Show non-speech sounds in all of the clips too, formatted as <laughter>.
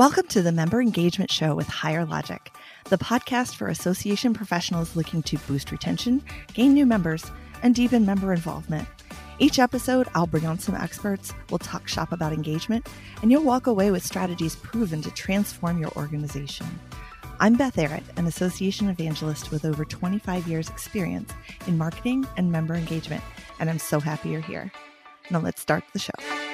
Welcome to the Member Engagement Show with Higher Logic, the podcast for association professionals looking to boost retention, gain new members, and deepen member involvement. Each episode, I'll bring on some experts, we'll talk shop about engagement, and you'll walk away with strategies proven to transform your organization. I'm Beth Arritt, an association evangelist with over 25 years' experience in marketing and member engagement, and I'm so happy you're here. Now let's start the show.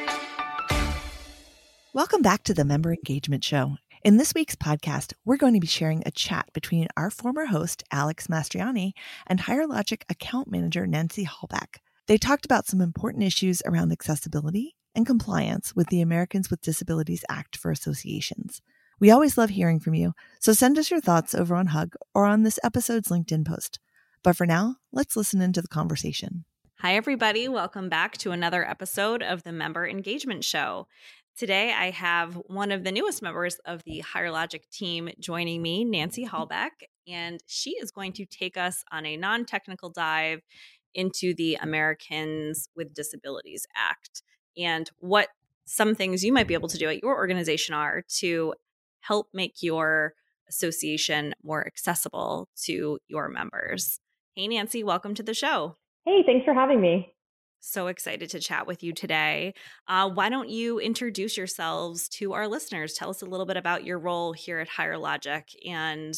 Welcome back to the Member Engagement Show. In this week's podcast, we're going to be sharing a chat between our former host, Alex Mastrianni, and Higher Logic account manager, Nancy Hahlbeck. They talked about some important issues around accessibility and compliance with the Americans with Disabilities Act for associations. We always love hearing from you, so send us your thoughts over on Hug or on this episode's LinkedIn post. But for now, let's listen into the conversation. Hi, everybody. Welcome back to another episode of the Member Engagement Show. Today, I have one of the newest members of the Higher Logic team joining me, Nancy mm-hmm. And she is going to take us on a non technical dive into the Americans with Disabilities Act and what some things you might be able to do at your organization are to help make your association more accessible to your members. Hey, Nancy, welcome to the show. Hey, thanks for having me so excited to chat with you today. Uh, why don't you introduce yourselves to our listeners? Tell us a little bit about your role here at Higher Logic and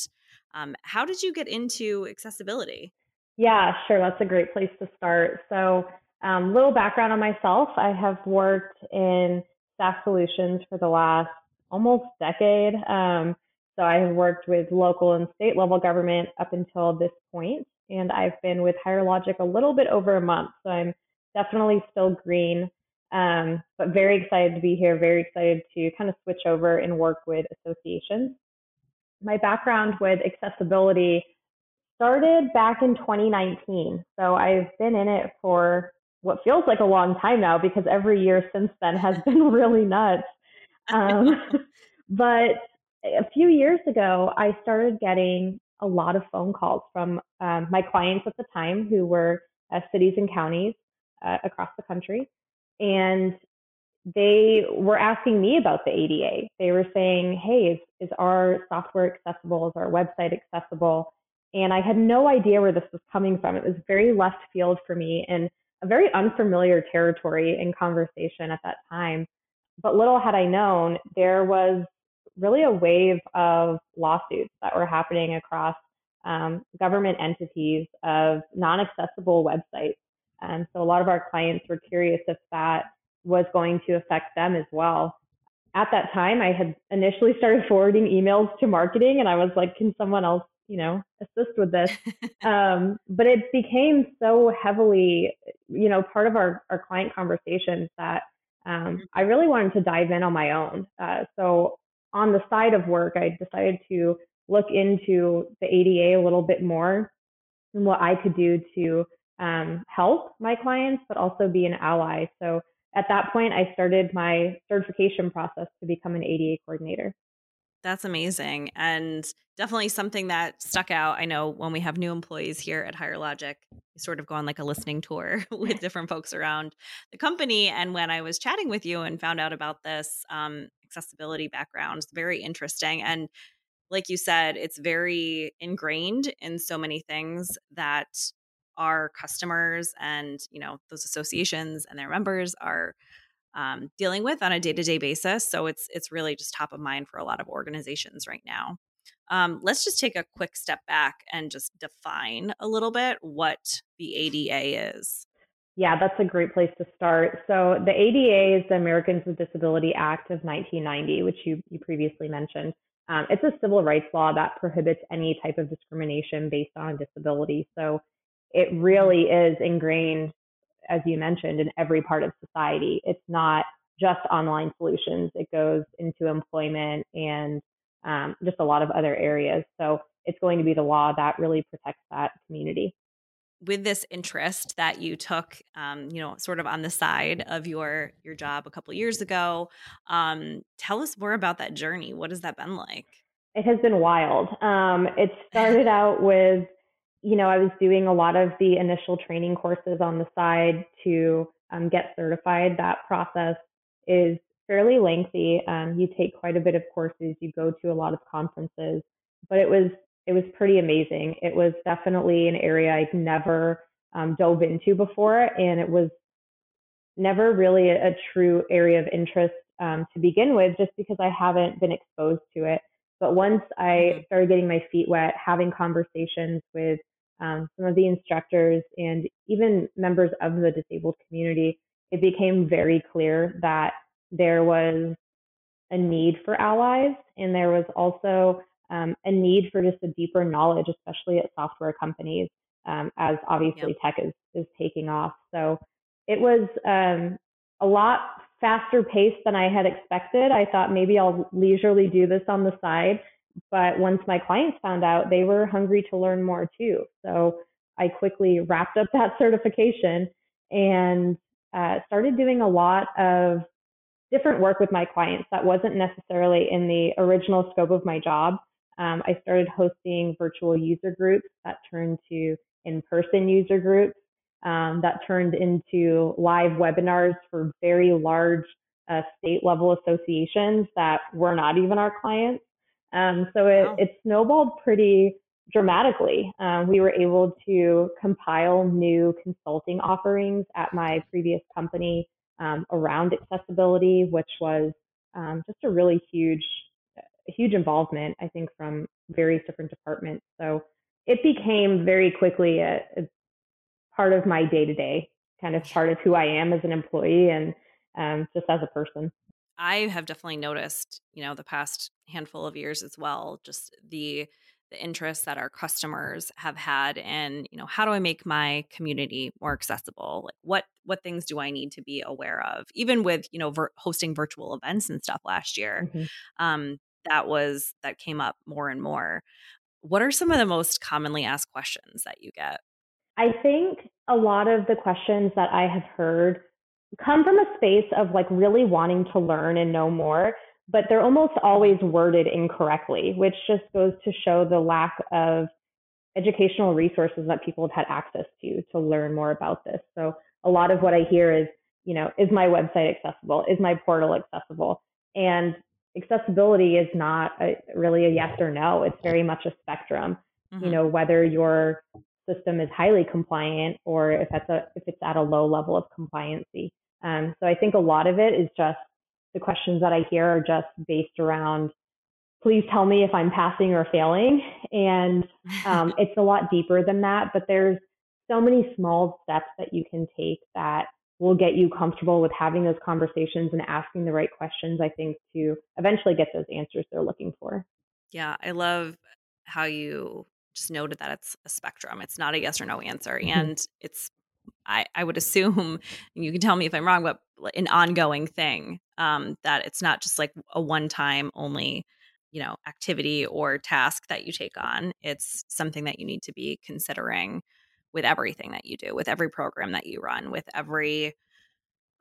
um, how did you get into accessibility? Yeah, sure. That's a great place to start. So, um, little background on myself. I have worked in staff solutions for the last almost decade. Um, so I have worked with local and state level government up until this point, and I've been with Higher Logic a little bit over a month. So I'm definitely still green, um, but very excited to be here. Very excited to kind of switch over and work with associations. My background with accessibility started back in 2019. So I've been in it for what feels like a long time now because every year since then has <laughs> been really nuts. Um, but a few years ago, I started getting a lot of phone calls from um, my clients at the time who were uh, cities and counties uh, across the country. And they were asking me about the ADA. They were saying, hey, is, is our software accessible? Is our website accessible? And I had no idea where this was coming from. It was very left field for me and a very unfamiliar territory in conversation at that time. But little had I known, there was really a wave of lawsuits that were happening across um, government entities of non accessible websites and so a lot of our clients were curious if that was going to affect them as well. At that time, I had initially started forwarding emails to marketing and I was like, can someone else, you know, assist with this? <laughs> um, but it became so heavily, you know, part of our, our client conversations that um, mm-hmm. I really wanted to dive in on my own. Uh, so on the side of work, I decided to look into the ADA a little bit more and what I could do to um, help my clients, but also be an ally. So at that point, I started my certification process to become an ADA coordinator. That's amazing. And definitely something that stuck out. I know when we have new employees here at Higher Logic, we sort of go on like a listening tour <laughs> with <laughs> different folks around the company. And when I was chatting with you and found out about this um, accessibility background, it's very interesting. And like you said, it's very ingrained in so many things that our customers and you know those associations and their members are um, dealing with on a day-to-day basis so it's it's really just top of mind for a lot of organizations right now. Um, let's just take a quick step back and just define a little bit what the ada is. Yeah that's a great place to start. So the ada is the americans with disability act of 1990 which you, you previously mentioned. Um, it's a civil rights law that prohibits any type of discrimination based on disability. So it really is ingrained, as you mentioned, in every part of society. It's not just online solutions, it goes into employment and um, just a lot of other areas. So it's going to be the law that really protects that community. With this interest that you took, um, you know, sort of on the side of your your job a couple years ago, um, tell us more about that journey. What has that been like? It has been wild. Um, it <laughs> started out with you know, I was doing a lot of the initial training courses on the side to um, get certified. That process is fairly lengthy. Um, you take quite a bit of courses, you go to a lot of conferences, but it was it was pretty amazing. It was definitely an area I'd never um, dove into before, and it was never really a, a true area of interest um, to begin with, just because I haven't been exposed to it. But once I mm-hmm. started getting my feet wet, having conversations with um, some of the instructors and even members of the disabled community, it became very clear that there was a need for allies and there was also um, a need for just a deeper knowledge, especially at software companies, um, as obviously yep. tech is, is taking off. So it was um, a lot faster paced than I had expected. I thought maybe I'll leisurely do this on the side. But once my clients found out, they were hungry to learn more too. So I quickly wrapped up that <laughs> certification and uh, started doing a lot of different work with my clients that wasn't necessarily in the original scope of my job. Um, I started hosting virtual user groups that turned to in person user groups um, that turned into live webinars for very large uh, state level associations that were not even our clients. Um, so it, wow. it, snowballed pretty dramatically. Um, we were able to compile new consulting offerings at my previous company um, around accessibility, which was um, just a really huge, huge involvement, I think, from various different departments. So it became very quickly a, a part of my day to day, kind of part of who I am as an employee and um, just as a person. I have definitely noticed, you know, the past handful of years as well, just the the interest that our customers have had in you know how do i make my community more accessible? Like what what things do i need to be aware of? Even with you know ver- hosting virtual events and stuff last year mm-hmm. um that was that came up more and more. What are some of the most commonly asked questions that you get? I think a lot of the questions that i have heard come from a space of like really wanting to learn and know more but they're almost always worded incorrectly, which just goes to show the lack of educational resources that people have had access to to learn more about this. So a lot of what I hear is, you know, is my website accessible? Is my portal accessible? And accessibility is not a, really a yes or no. It's very much a spectrum. Mm-hmm. You know, whether your system is highly compliant or if it's a if it's at a low level of compliancy. Um, so I think a lot of it is just the questions that I hear are just based around, please tell me if I'm passing or failing. And um, <laughs> it's a lot deeper than that, but there's so many small steps that you can take that will get you comfortable with having those conversations and asking the right questions, I think, to eventually get those answers they're looking for. Yeah, I love how you just noted that it's a spectrum. It's not a yes or no answer. Mm-hmm. And it's I, I would assume, <laughs> and you can tell me if I'm wrong, but an ongoing thing. Um, that it's not just like a one time only, you know, activity or task that you take on. It's something that you need to be considering with everything that you do, with every program that you run, with every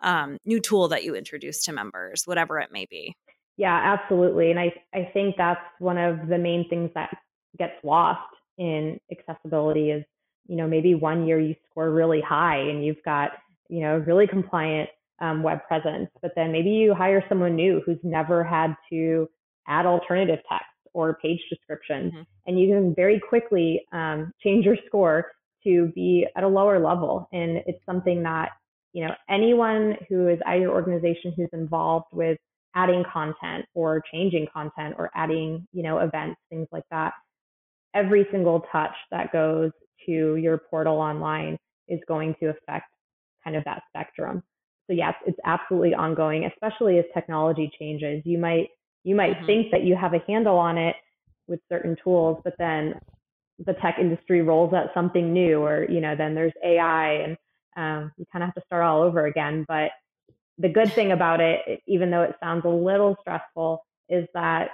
um, new tool that you introduce to members, whatever it may be. Yeah, absolutely. And I, I think that's one of the main things that gets lost in accessibility is you know, maybe one year you score really high and you've got, you know, really compliant um, web presence, but then maybe you hire someone new who's never had to add alternative text or page description, mm-hmm. and you can very quickly um, change your score to be at a lower level. And it's something that, you know, anyone who is at your organization who's involved with adding content or changing content or adding, you know, events, things like that, every single touch that goes to your portal online is going to affect kind of that spectrum. So yes, it's absolutely ongoing, especially as technology changes. You might you might mm-hmm. think that you have a handle on it with certain tools, but then the tech industry rolls out something new, or you know, then there's AI, and um, you kind of have to start all over again. But the good thing about it, even though it sounds a little stressful, is that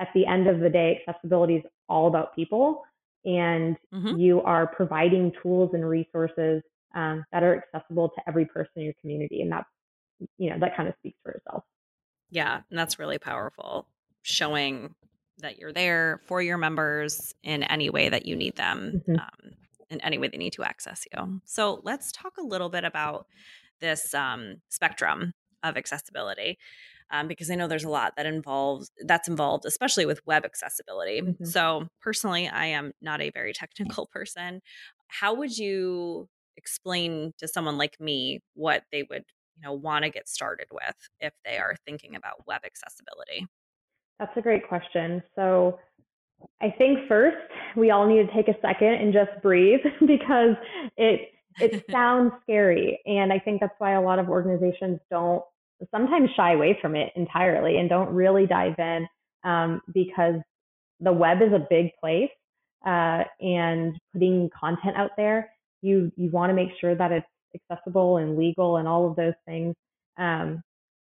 at the end of the day, accessibility is all about people and mm-hmm. you are providing tools and resources um, that are accessible to every person in your community and that's you know that kind of speaks for itself yeah and that's really powerful showing that you're there for your members in any way that you need them mm-hmm. um, in any way they need to access you so let's talk a little bit about this um, spectrum of accessibility um, because I know there's a lot that involves that's involved, especially with web accessibility. Mm-hmm. So personally, I am not a very technical <laughs> person. How would you explain to someone like me what they would you know want to get started with if they are thinking about web accessibility? That's a great question. So I think first we all need to take a second and just breathe <laughs> because it it <laughs> sounds scary and I think that's why a lot of organizations don't sometimes shy away from it entirely and don't really dive in um, because the web is a big place uh, and putting content out there you you want to make sure that it's accessible and legal and all of those things. Um,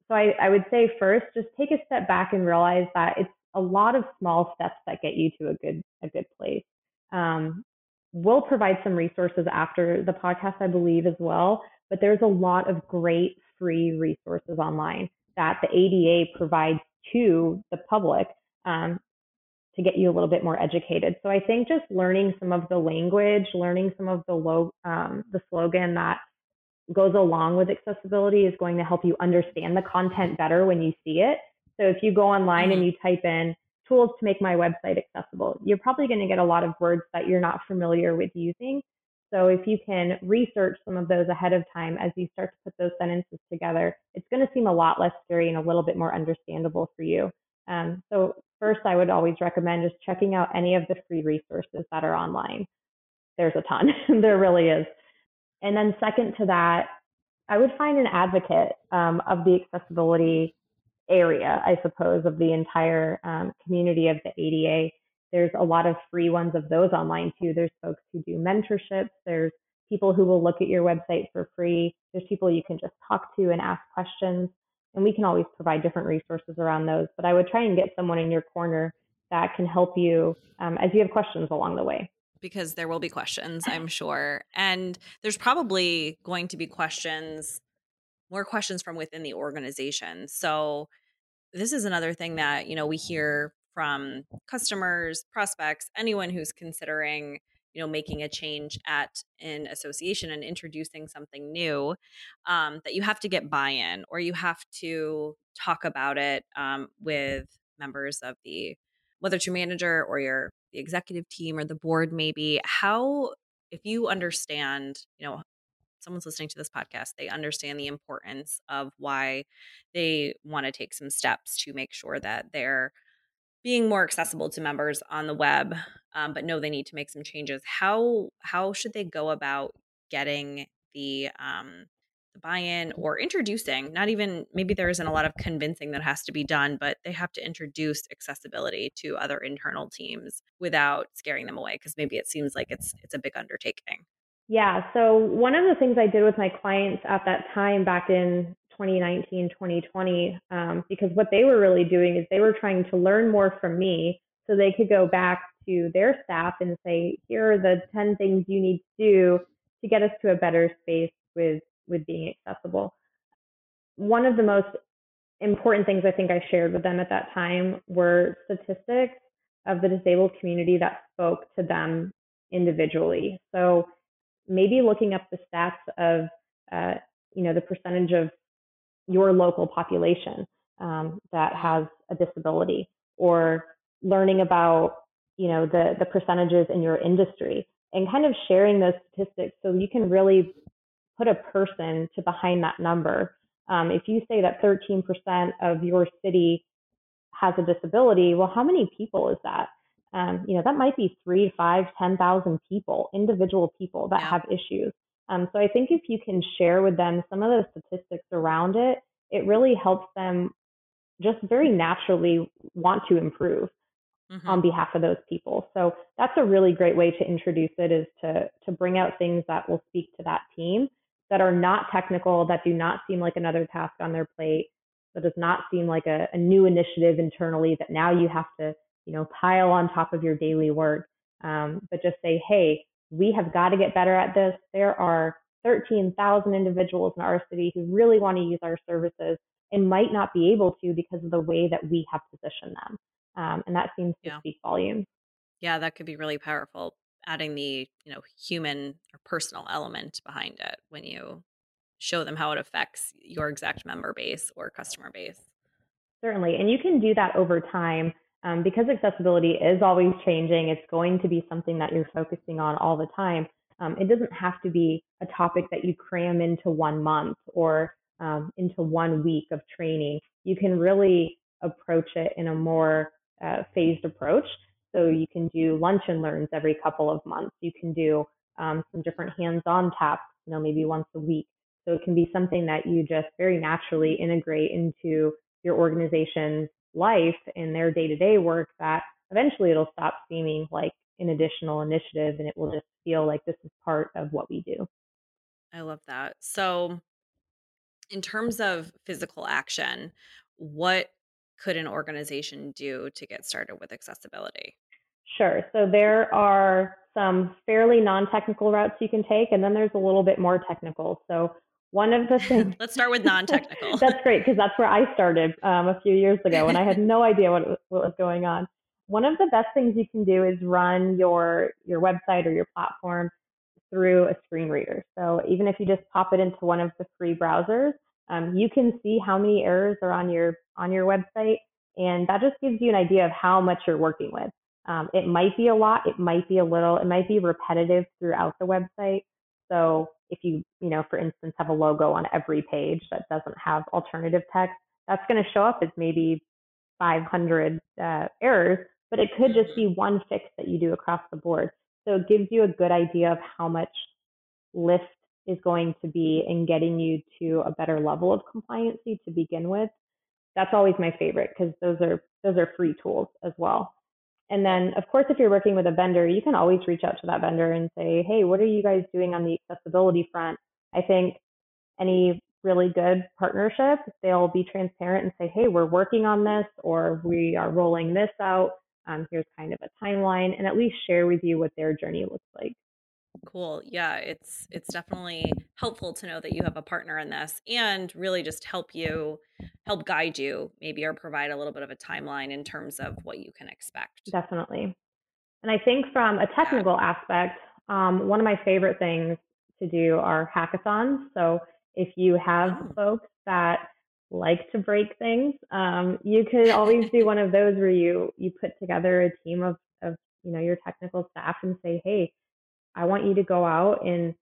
so I, I would say first just take a step back and realize that it's a lot of small steps that get you to a good a good place. Um, we'll provide some resources after the podcast i believe as well but there's a lot of great free resources online that the ADA provides to the public um, to get you a little bit more educated. So I think just learning some of the language, learning some of the low, um, the slogan that goes along with accessibility is going to help you understand the content better when you see it. So if you go online and mm-hmm. you type in tools to make my website accessible, you're probably going to get a lot of words that you're not familiar with using. So if you can research some of those ahead of time as you start to put those sentences together, it's going to seem a lot less scary and a little bit more understandable for you. Um, so first, I would always recommend just checking out any of the free resources that are online. There's a ton, <laughs> there really is. And then second to that, I would find an advocate um, of the accessibility area, I suppose, of the entire um, community of the ADA there's a lot of free ones of those online too. There's folks who do mentorships. There's people who will look at your website for free. There's people you can just talk to and ask questions. And we can always provide different resources around those. But I would try and get someone in your corner that can help you um, as you have questions along the way. Because there will be questions, I'm sure. And there's probably going to be questions, more questions from within the organization. So this is another thing that, you know, we hear from customers, prospects, anyone who's considering you know making a change at an association and introducing something new um, that you have to get buy-in or you have to talk about it um, with members of the whether it's your manager or your the executive team or the board maybe how if you understand you know someone's listening to this podcast they understand the importance of why they want to take some steps to make sure that they're being more accessible to members on the web, um, but know they need to make some changes. How how should they go about getting the um, the buy-in or introducing? Not even maybe there isn't a lot of convincing that has to be done, but they have to introduce accessibility to other internal teams without scaring them away because maybe it seems like it's it's a big undertaking. Yeah. So one of the things I did with my clients at that time back in 2019, 2020, um, because what they were really doing is they were trying to learn more from me so they could go back to their staff and say, here are the 10 things you need to do to get us to a better space with, with being accessible. One of the most important things I think I shared with them at that time were statistics of the disabled community that spoke to them individually. So maybe looking up the stats of, uh, you know, the percentage of your local population um, that has a disability or learning about you know the the percentages in your industry and kind of sharing those statistics so you can really put a person to behind that number. Um, if you say that 13% of your city has a disability well how many people is that? Um, you know that might be three five ten thousand people individual people that yeah. have issues um, so I think if you can share with them some of the statistics around it, it really helps them just very naturally want to improve mm-hmm. on behalf of those people. So that's a really great way to introduce it is to to bring out things that will speak to that team that are not technical, that do not seem like another task on their plate, that does not seem like a, a new initiative internally that now you have to, you know, pile on top of your daily work. Um, but just say, hey, we have got to get better at this. There are 13,000 individuals in our city who really want to use our services and might not be able to because of the way that we have positioned them. Um, and that seems to yeah. speak volumes. Yeah, that could be really powerful. Adding the you know human or personal element behind it when you show them how it affects your exact member base or customer base. Certainly. And you can do that over time um, because accessibility is always changing. It's going to be something that you're focusing on all the time. Um, it doesn't have to be a topic that you cram into one month or um, into one week of training. You can really approach it in a more uh, phased approach. So you can do lunch and learns every couple of months. You can do um, some different hands-on tasks, you know, maybe once a week. So it can be something that you just very naturally integrate into your organization's life and their day-to-day work that eventually it'll stop seeming like an additional initiative and it will just feel like this is part of what we do. I love that. So in terms of physical action, what could an organization do to get started with accessibility? Sure. So there are some fairly non-technical routes you can take, and then there's a little bit more technical. So one of the things. Let's start with non-technical. <laughs> that's great because that's where I started um, a few years ago, and I had no idea what, was, what was going on. One of the best things you can do is run your your website or your platform through a screen reader. So even if you just pop it into one of the free browsers, um, you can see how many errors are on your on your website, and that just gives you an idea of how much you're working with. Um, it might be a lot, it might be a little, it might be repetitive throughout the website. So if you, you know, for instance, have a logo on every page that doesn't have alternative text, that's going to show up as maybe 500 uh, errors, but it could just be one fix that you do across the board. So it gives you a good idea of how much lift is going to be in getting you to a better level of compliancy to begin with. That's always my favorite because those are those are free tools as well. And then, of course, if you're working with a vendor, you can always reach out to that vendor and say, hey, what are you guys doing on the accessibility front? I think any really good partnership, they'll be transparent and say, hey, we're working on this or we are rolling this out. Um, here's kind of a timeline and at least share with you what their journey looks like. Cool. Yeah, it's it's definitely helpful to know that you have a partner in this and really just help you help guide you maybe or provide a little bit of a timeline in terms of what you can expect. Definitely. And I think from a technical yeah. aspect, um, one of my favorite things to do are hackathons. So if you have oh. folks that like to break things, um, you could always do one of those where you you put together a team of of you know your technical staff and say, hey, I want you to go out and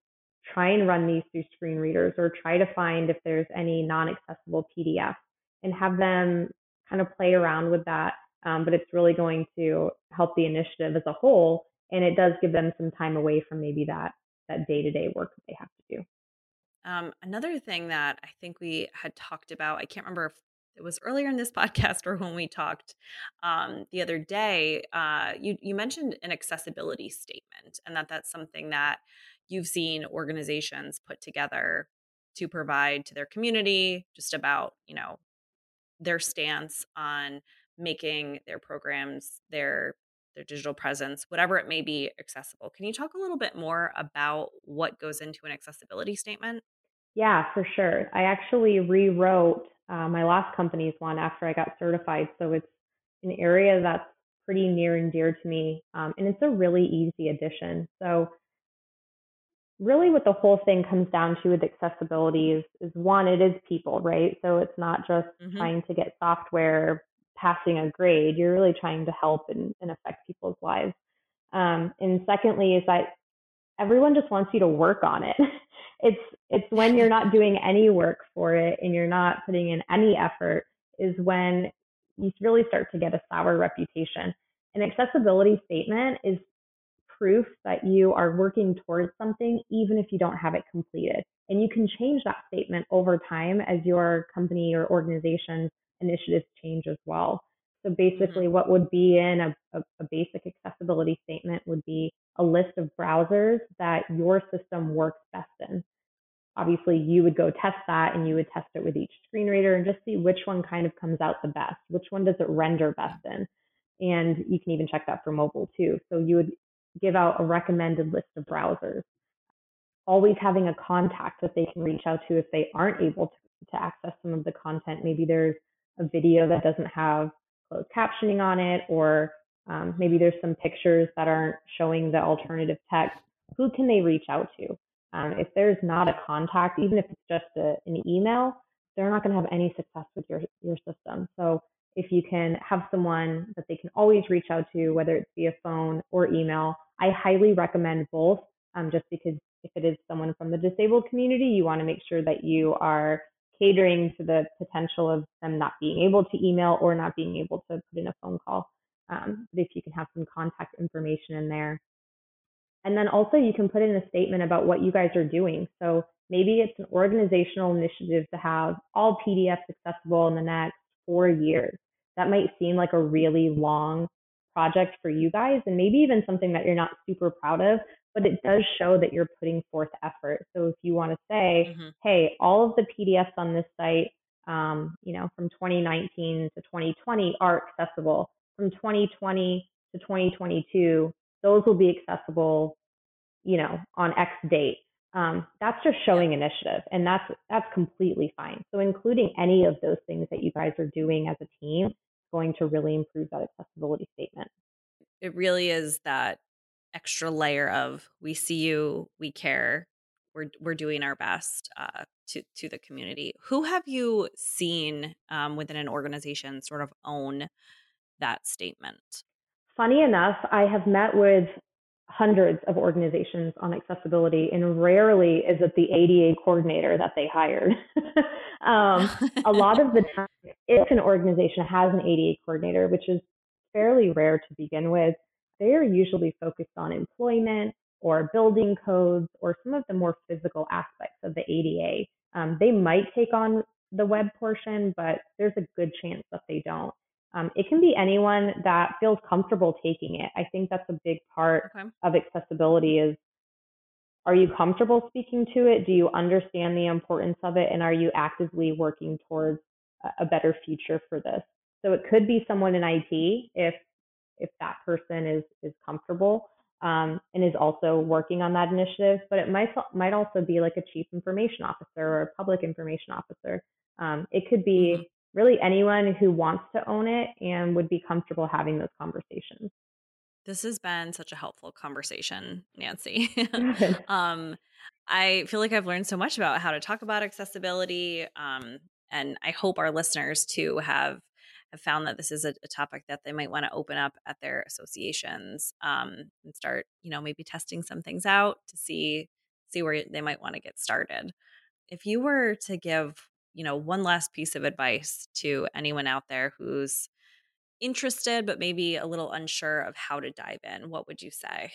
try and run these through screen readers or try to find if there's any non-accessible PDFs and have them kind of play around with that. Um, but it's really going to help the initiative as a whole, and it does give them some time away from maybe that that day-to-day work that they have to do. Um, another thing that I think we had talked about, I can't remember if it was earlier in this <laughs> podcast or when we talked um, the other day. Uh, you you mentioned an accessibility statement, and that that's something that you've seen organizations put together to provide to their community, just about you know their stance on making their programs their their digital presence whatever it may be accessible can you talk a little bit more about what goes into an accessibility statement yeah for sure i actually rewrote uh, my last company's one after I got certified. So it's an area that's pretty near and dear to me. Um, and it's a really easy addition. So really what the whole thing comes down to with accessibility is, is one, it is people, right? So it's not just mm-hmm. trying to get software passing a grade. You're really trying to help and, and affect people's lives. Um, and secondly is that everyone just wants you to work on it. <laughs> it's it's when you're not doing any work for it and you're not putting in any effort is when you really start to get a sour reputation. An accessibility statement is proof that you are working towards something even if you don't have it completed. And you can change that statement over time as your company or organization's initiatives change as well. So basically, mm-hmm. what would be in a, a, a, basic accessibility statement would be a list of browsers that your system works best in. Obviously, you would go test that and you would test it with each screen reader and just see which one kind of comes out the best. Which one does it render best in? And you can even check that for mobile too. So you would give out a recommended list of browsers. Always having a contact that they can reach out to if they aren't able to, to access some of the content. Maybe there's a video that doesn't have closed captioning on it, or um, maybe there's some pictures that aren't showing the alternative text. Who can they reach out to? Um, if there's not a contact, even if it's just a, an email, they're not going to have any success with your your system. So if you can have someone that they can always reach out to, whether it's via phone or email, I highly recommend both. Um, just because if it is someone from the disabled community, you want to make sure that you are catering to the potential of them not being able to email or not being able to put in a phone call. Um, but if you can have some contact information in there. And then also you can put in a statement about what you guys are doing. So maybe it's an organizational initiative to have all PDFs accessible in the next four years. That might seem like a really long project for you guys and maybe even something that you're not super proud of, but it does show that you're putting forth effort. So if you want to say, mm-hmm. hey, all of the PDFs on this site, um, you know, from 2019 to 2020 are accessible. From 2020 to 2022, those will be accessible, you know, on X date. Um, that's just showing initiative, and that's that's completely fine. So including any of those things that you guys are doing as a team is going to really improve that accessibility statement. It really is that extra layer of we see you, we care, we're we're doing our best uh, to to the community. Who have you seen um, within an organization sort of own that statement? Funny enough, I have met with hundreds of organizations on accessibility, and rarely is it the ADA coordinator that they hired. <laughs> um, a lot of the <laughs> time, if an organization has an ADA coordinator, which is fairly rare to begin with, they are usually focused on employment or building codes or some of the more physical aspects of the ADA. Um, they might take on the web portion, but there's a good chance that they don't. Um, it can be anyone that feels comfortable taking it. I think that's a big part okay. of accessibility is are you comfortable speaking to it? Do you understand the importance of it? And are you actively working towards a better future for this? So it could be someone in IT if if that person is is comfortable um, and is also working on that initiative. But it might might also be like a chief information officer or a public information officer. Um, it could be mm-hmm really anyone who wants to own it and would be comfortable having those conversations. This has been such a helpful conversation, Nancy. <laughs> <laughs> um, I feel like I've learned so much about how to talk about accessibility. Um, and I hope our listeners too have have found that this is a, a topic that they might want to open up at their associations um, and start, you know, maybe testing some things out to see see where they might want to get started. If you were to give you know, one last piece of advice to anyone out there who's interested but maybe a little unsure of how to dive in, what would you say?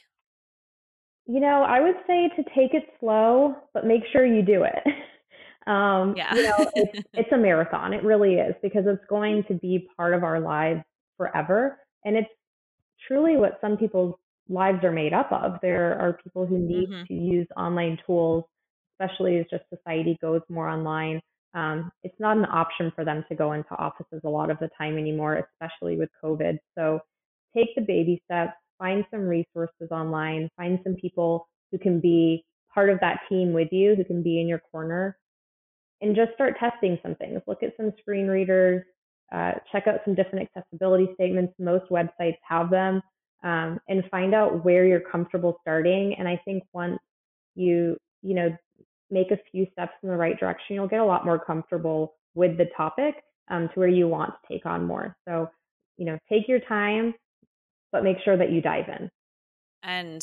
You know, I would say to take it slow, but make sure you do it. <laughs> Um, yeah. you know, it's, <laughs> it's a marathon. It really is because it's going to be part of our lives forever. And it's truly what some people's lives are made up of. There are people who need mm-hmm. to use online tools, especially as just society goes more online. Um, it's not an option for them to go into offices a lot of the time anymore, especially with COVID. So take the baby steps, find some resources online, find some people who can be part of that team with you, who can be in your corner, and just start testing some things. Look at some screen readers, uh, check out some different accessibility statements. Most websites have them, um, and find out where you're comfortable starting. And I think once you, you know, make a few steps in the right direction, you'll get a lot more comfortable with the topic um, to where you want to take on more. So, you know, take your time, but make sure that you dive in. And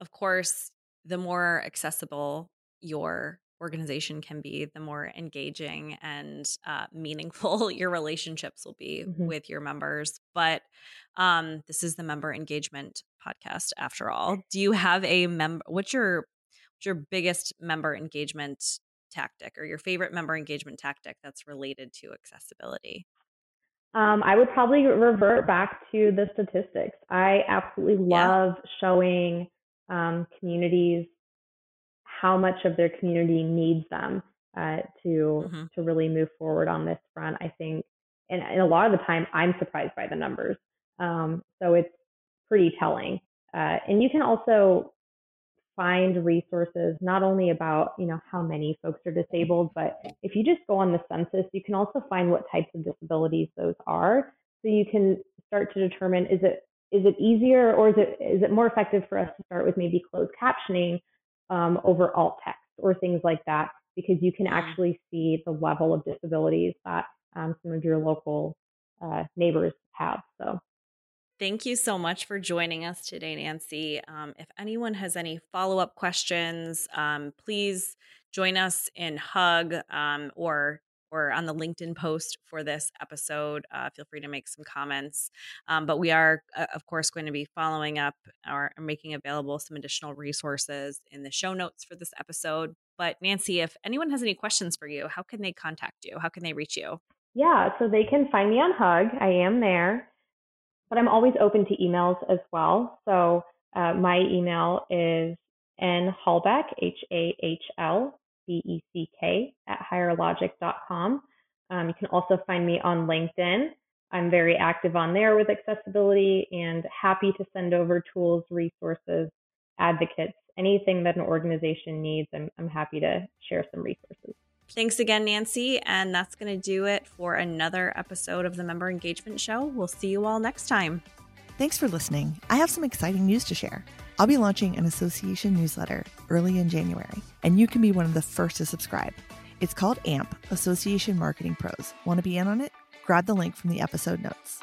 of course, the more accessible your organization can be, the more engaging and uh, meaningful <laughs> your relationships will be mm-hmm. with your members. But um, this is the member engagement podcast after all. Do you have a member? What's your your biggest member engagement tactic or your favorite member engagement tactic that's related to accessibility? Um, I would probably revert back to the statistics. I absolutely love yeah. showing um, communities how much of their community needs them uh, to mm-hmm. to really move forward on this front. I think, and, and, a lot of the time, I'm surprised by the numbers. Um, so it's pretty telling. Uh, and you can also find resources not only about you know how many folks are disabled but if you just go on the census you can also find what types of disabilities those are so you can start to determine is it is it easier or is it is it more effective for us to start with maybe closed captioning um, over alt text or things like that because you can mm-hmm. actually see the level of disabilities that um, some of your local uh, neighbors have. So. Thank you so much for joining us today, Nancy. Um, if anyone has any follow up questions, um, please join us in Hug um, or or on the LinkedIn post for this episode. Uh, feel free to make some comments. Um, but we are, uh, of course, going to be following up or making available some additional resources in the show notes for this episode. But Nancy, if anyone has any questions for you, how can they contact you? How can they reach you? Yeah, so they can find me on Hug. I am there, but I'm always open to emails as well. So uh, my email is nhahlbeck, H A H L B E C K, at higherlogic.com. Um, you can also find me on LinkedIn. I'm very active on there with accessibility and happy to send over tools, resources, advocates, anything that an organization needs. I'm, I'm happy to share some resources. Thanks again, Nancy. And that's going to do it for another episode of the Member Engagement Show. We'll see you all next time. Thanks for listening. I have some exciting news to share. I'll be launching an association newsletter early in January, and you can be one of the first to subscribe. It's called AMP Association Marketing Pros. Want to be in on it? Grab the link from the episode notes.